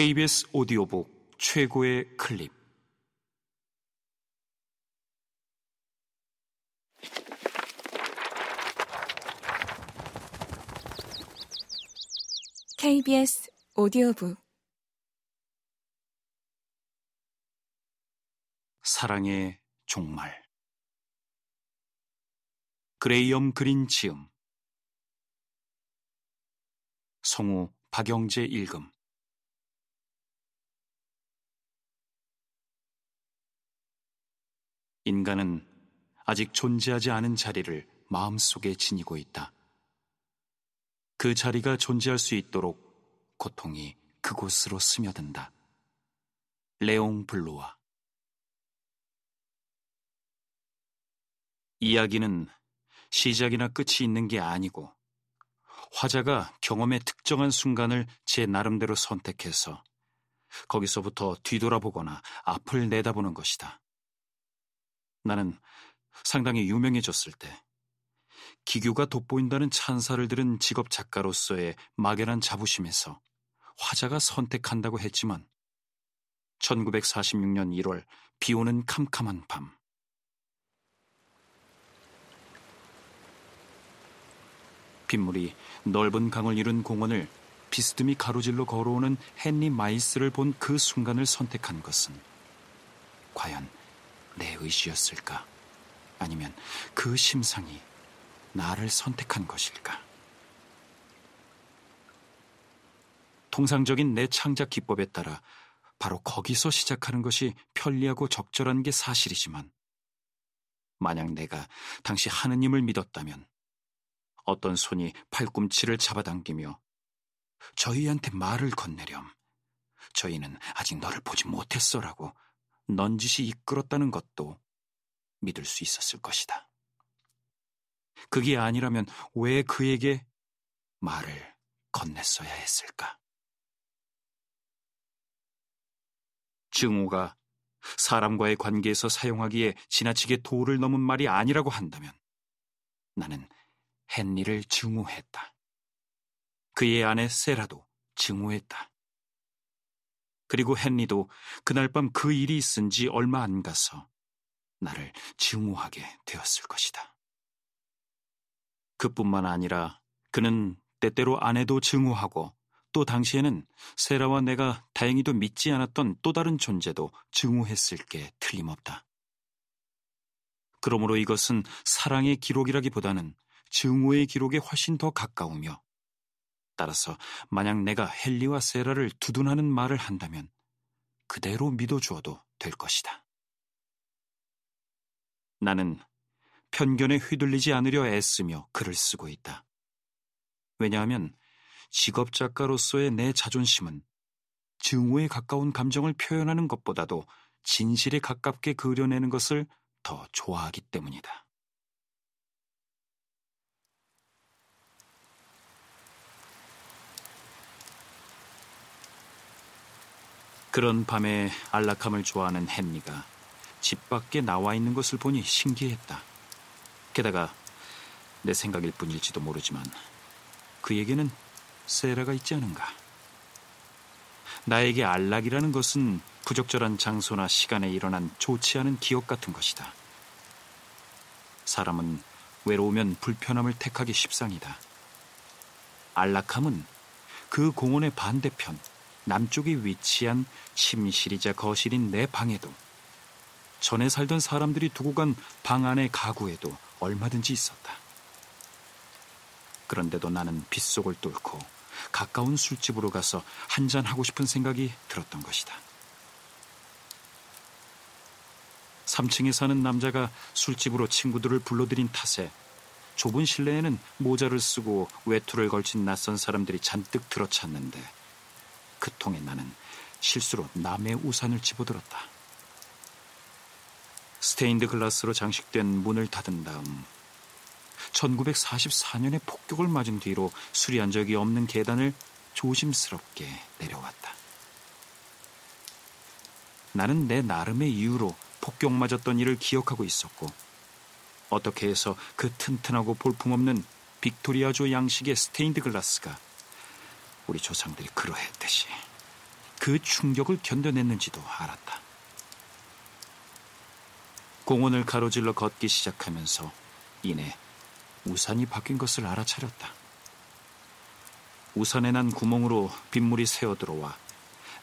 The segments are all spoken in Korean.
KBS 오디오북 최고의 클립. KBS 오디오북. 사랑의 종말. 그레이엄 그린 지음. 성우 박영재 읽음 인간은 아직 존재하지 않은 자리를 마음속에 지니고 있다. 그 자리가 존재할 수 있도록 고통이 그곳으로 스며든다. 레옹 블루와 이야기는 시작이나 끝이 있는 게 아니고 화자가 경험의 특정한 순간을 제 나름대로 선택해서 거기서부터 뒤돌아보거나 앞을 내다보는 것이다. 나는 상당히 유명해졌을 때 기규가 돋보인다는 찬사를 들은 직업 작가로서의 막연한 자부심에서 화자가 선택한다고 했지만 1946년 1월 비 오는 캄캄한 밤. 빗물이 넓은 강을 이룬 공원을 비스듬히 가로질러 걸어오는 헨리 마이스를 본 그 순간을 선택한 것은 과연 내 의지였을까? 아니면 그 심상이 나를 선택한 것일까? 통상적인 내 창작 기법에 따라 바로 거기서 시작하는 것이 편리하고 적절한 게 사실이지만, 만약 내가 당시 하느님을 믿었다면, 어떤 손이 팔꿈치를 잡아당기며 저희한테 말을 건네렴. 저희는 아직 너를 보지 못했어라고 넌짓이 이끌었다는 것도 믿을 수 있었을 것이다. 그게 아니라면 왜 그에게 말을 건넸어야 했을까? 증오가 사람과의 관계에서 사용하기에 지나치게 도를 넘은 말이 아니라고 한다면 나는 헨리를 증오했다. 그의 아내 세라도 증오했다. 그리고 헨리도 그날 밤 그 일이 있은 지 얼마 안 가서 나를 증오하게 되었을 것이다. 그뿐만 아니라 그는 때때로 아내도 증오하고 또 당시에는 세라와 내가 다행히도 믿지 않았던 또 다른 존재도 증오했을 게 틀림없다. 그러므로 이것은 사랑의 기록이라기보다는 증오의 기록에 훨씬 더 가까우며 따라서 만약 내가 헨리와 세라를 두둔하는 말을 한다면 그대로 믿어주어도 될 것이다. 나는 편견에 휘둘리지 않으려 애쓰며 글을 쓰고 있다. 왜냐하면 직업 작가로서의 내 자존심은 증오에 가까운 감정을 표현하는 것보다도 진실에 가깝게 그려내는 것을 더 좋아하기 때문이다. 그런 밤에 안락함을 좋아하는 헨리가 집 밖에 나와 있는 것을 보니 신기했다. 게다가 내 생각일 뿐일지도 모르지만 그에게는 세라가 있지 않은가. 나에게 안락이라는 것은 부적절한 장소나 시간에 일어난 좋지 않은 기억 같은 것이다. 사람은 외로우면 불편함을 택하기 십상이다. 안락함은 그 공원의 반대편, 남쪽에 위치한 침실이자 거실인 내 방에도 전에 살던 사람들이 두고 간 방 안의 가구에도 얼마든지 있었다. 그런데도 나는 빗속을 뚫고 가까운 술집으로 가서 한잔 하고 싶은 생각이 들었던 것이다. 3층에 사는 남자가 술집으로 친구들을 불러들인 탓에 좁은 실내에는 모자를 쓰고 외투를 걸친 낯선 사람들이 잔뜩 들어찼는데 그 통에 나는 실수로 남의 우산을 집어들었다. 스테인드 글라스로 장식된 문을 닫은 다음 1944년에 폭격을 맞은 뒤로 수리한 적이 없는 계단을 조심스럽게 내려왔다. 나는 내 나름의 이유로 폭격 맞았던 일을 기억하고 있었고 어떻게 해서 그 튼튼하고 볼품없는 빅토리아조 양식의 스테인드 글라스가 우리 조상들이 그러했듯이 그 충격을 견뎌냈는지도 알았다. 공원을 가로질러 걷기 시작하면서 이내 우산이 바뀐 것을 알아차렸다. 우산에 난 구멍으로 빗물이 새어 들어와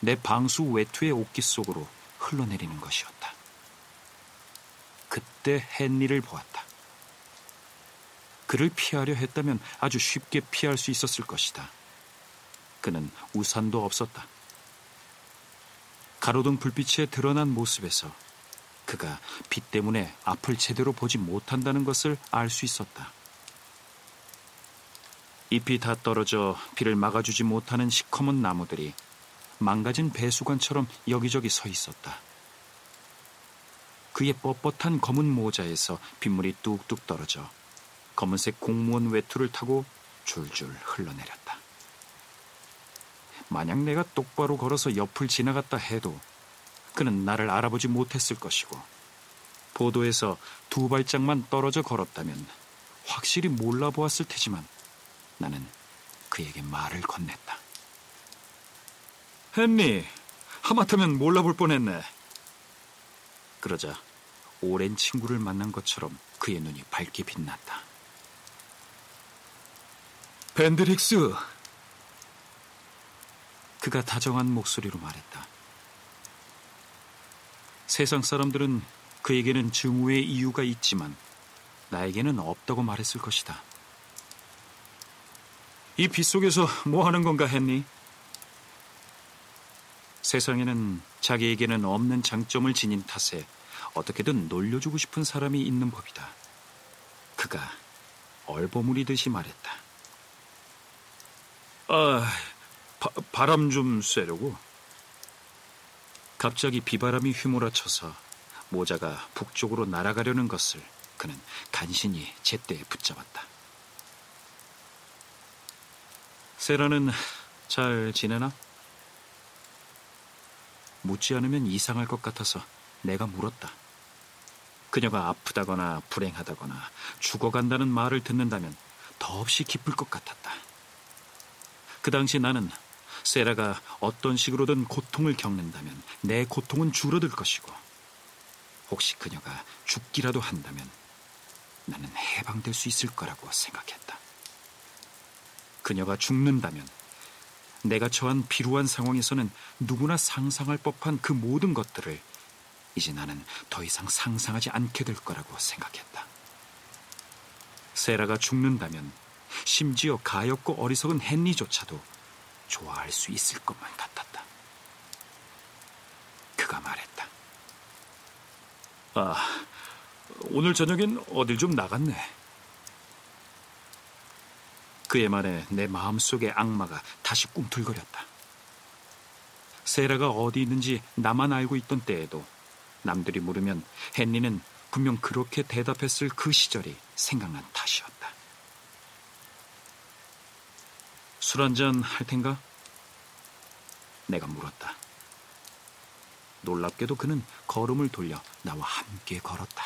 내 방수 외투의 옷깃 속으로 흘러내리는 것이었다. 그때 헨리를 보았다. 그를 피하려 했다면 아주 쉽게 피할 수 있었을 것이다. 그는 우산도 없었다. 가로등 불빛에 드러난 모습에서 그가 빛 때문에 앞을 제대로 보지 못한다는 것을 알 수 있었다. 잎이 다 떨어져 비를 막아주지 못하는 시커먼 나무들이 망가진 배수관처럼 여기저기 서 있었다. 그의 뻣뻣한 검은 모자에서 빗물이 뚝뚝 떨어져 검은색 공무원 외투를 타고 줄줄 흘러내렸다. 만약 내가 똑바로 걸어서 옆을 지나갔다 해도 그는 나를 알아보지 못했을 것이고 보도에서 두 발짝만 떨어져 걸었다면 확실히 몰라보았을 테지만 나는 그에게 말을 건넸다. 헨리, 하마터면 몰라볼 뻔했네. 그러자 오랜 친구를 만난 것처럼 그의 눈이 밝게 빛났다. 벤드릭스! 그가 다정한 목소리로 말했다. 세상 사람들은 그에게는 증오의 이유가 있지만 나에게는 없다고 말했을 것이다. 이 빗속에서 뭐 하는 건가 했니? 세상에는 자기에게는 없는 장점을 지닌 탓에 어떻게든 놀려주고 싶은 사람이 있는 법이다. 그가 얼버무리듯이 말했다. 아, 바, 바람 좀 쐬려고. 갑자기 비바람이 휘몰아쳐서 모자가 북쪽으로 날아가려는 것을 그는 간신히 제때에 붙잡았다. 세라는 잘 지내나? 묻지 않으면 이상할 것 같아서 내가 물었다. 그녀가 아프다거나 불행하다거나 죽어간다는 말을 듣는다면 더없이 기쁠 것 같았다. 그 당시 나는 세라가 어떤 식으로든 고통을 겪는다면 내 고통은 줄어들 것이고 혹시 그녀가 죽기라도 한다면 나는 해방될 수 있을 거라고 생각했다. 그녀가 죽는다면 내가 처한 비루한 상황에서는 누구나 상상할 법한 그 모든 것들을 이제 나는 더 이상 상상하지 않게 될 거라고 생각했다. 세라가 죽는다면 심지어 가엾고 어리석은 헨리조차도 좋아할 수 있을 것만 같았다. 그가 말했다. 아, 오늘 저녁엔 어딜 좀 나갔네. 그의 말에 내 마음속의 악마가 다시 꿈틀거렸다. 세라가 어디 있는지 나만 알고 있던 때에도 남들이 물으면 헨리는 분명 그렇게 대답했을 그 시절이 생각난 탓이었다. 술 한잔 할 텐가? 내가 물었다. 놀랍게도 그는 걸음을 돌려 나와 함께 걸었다.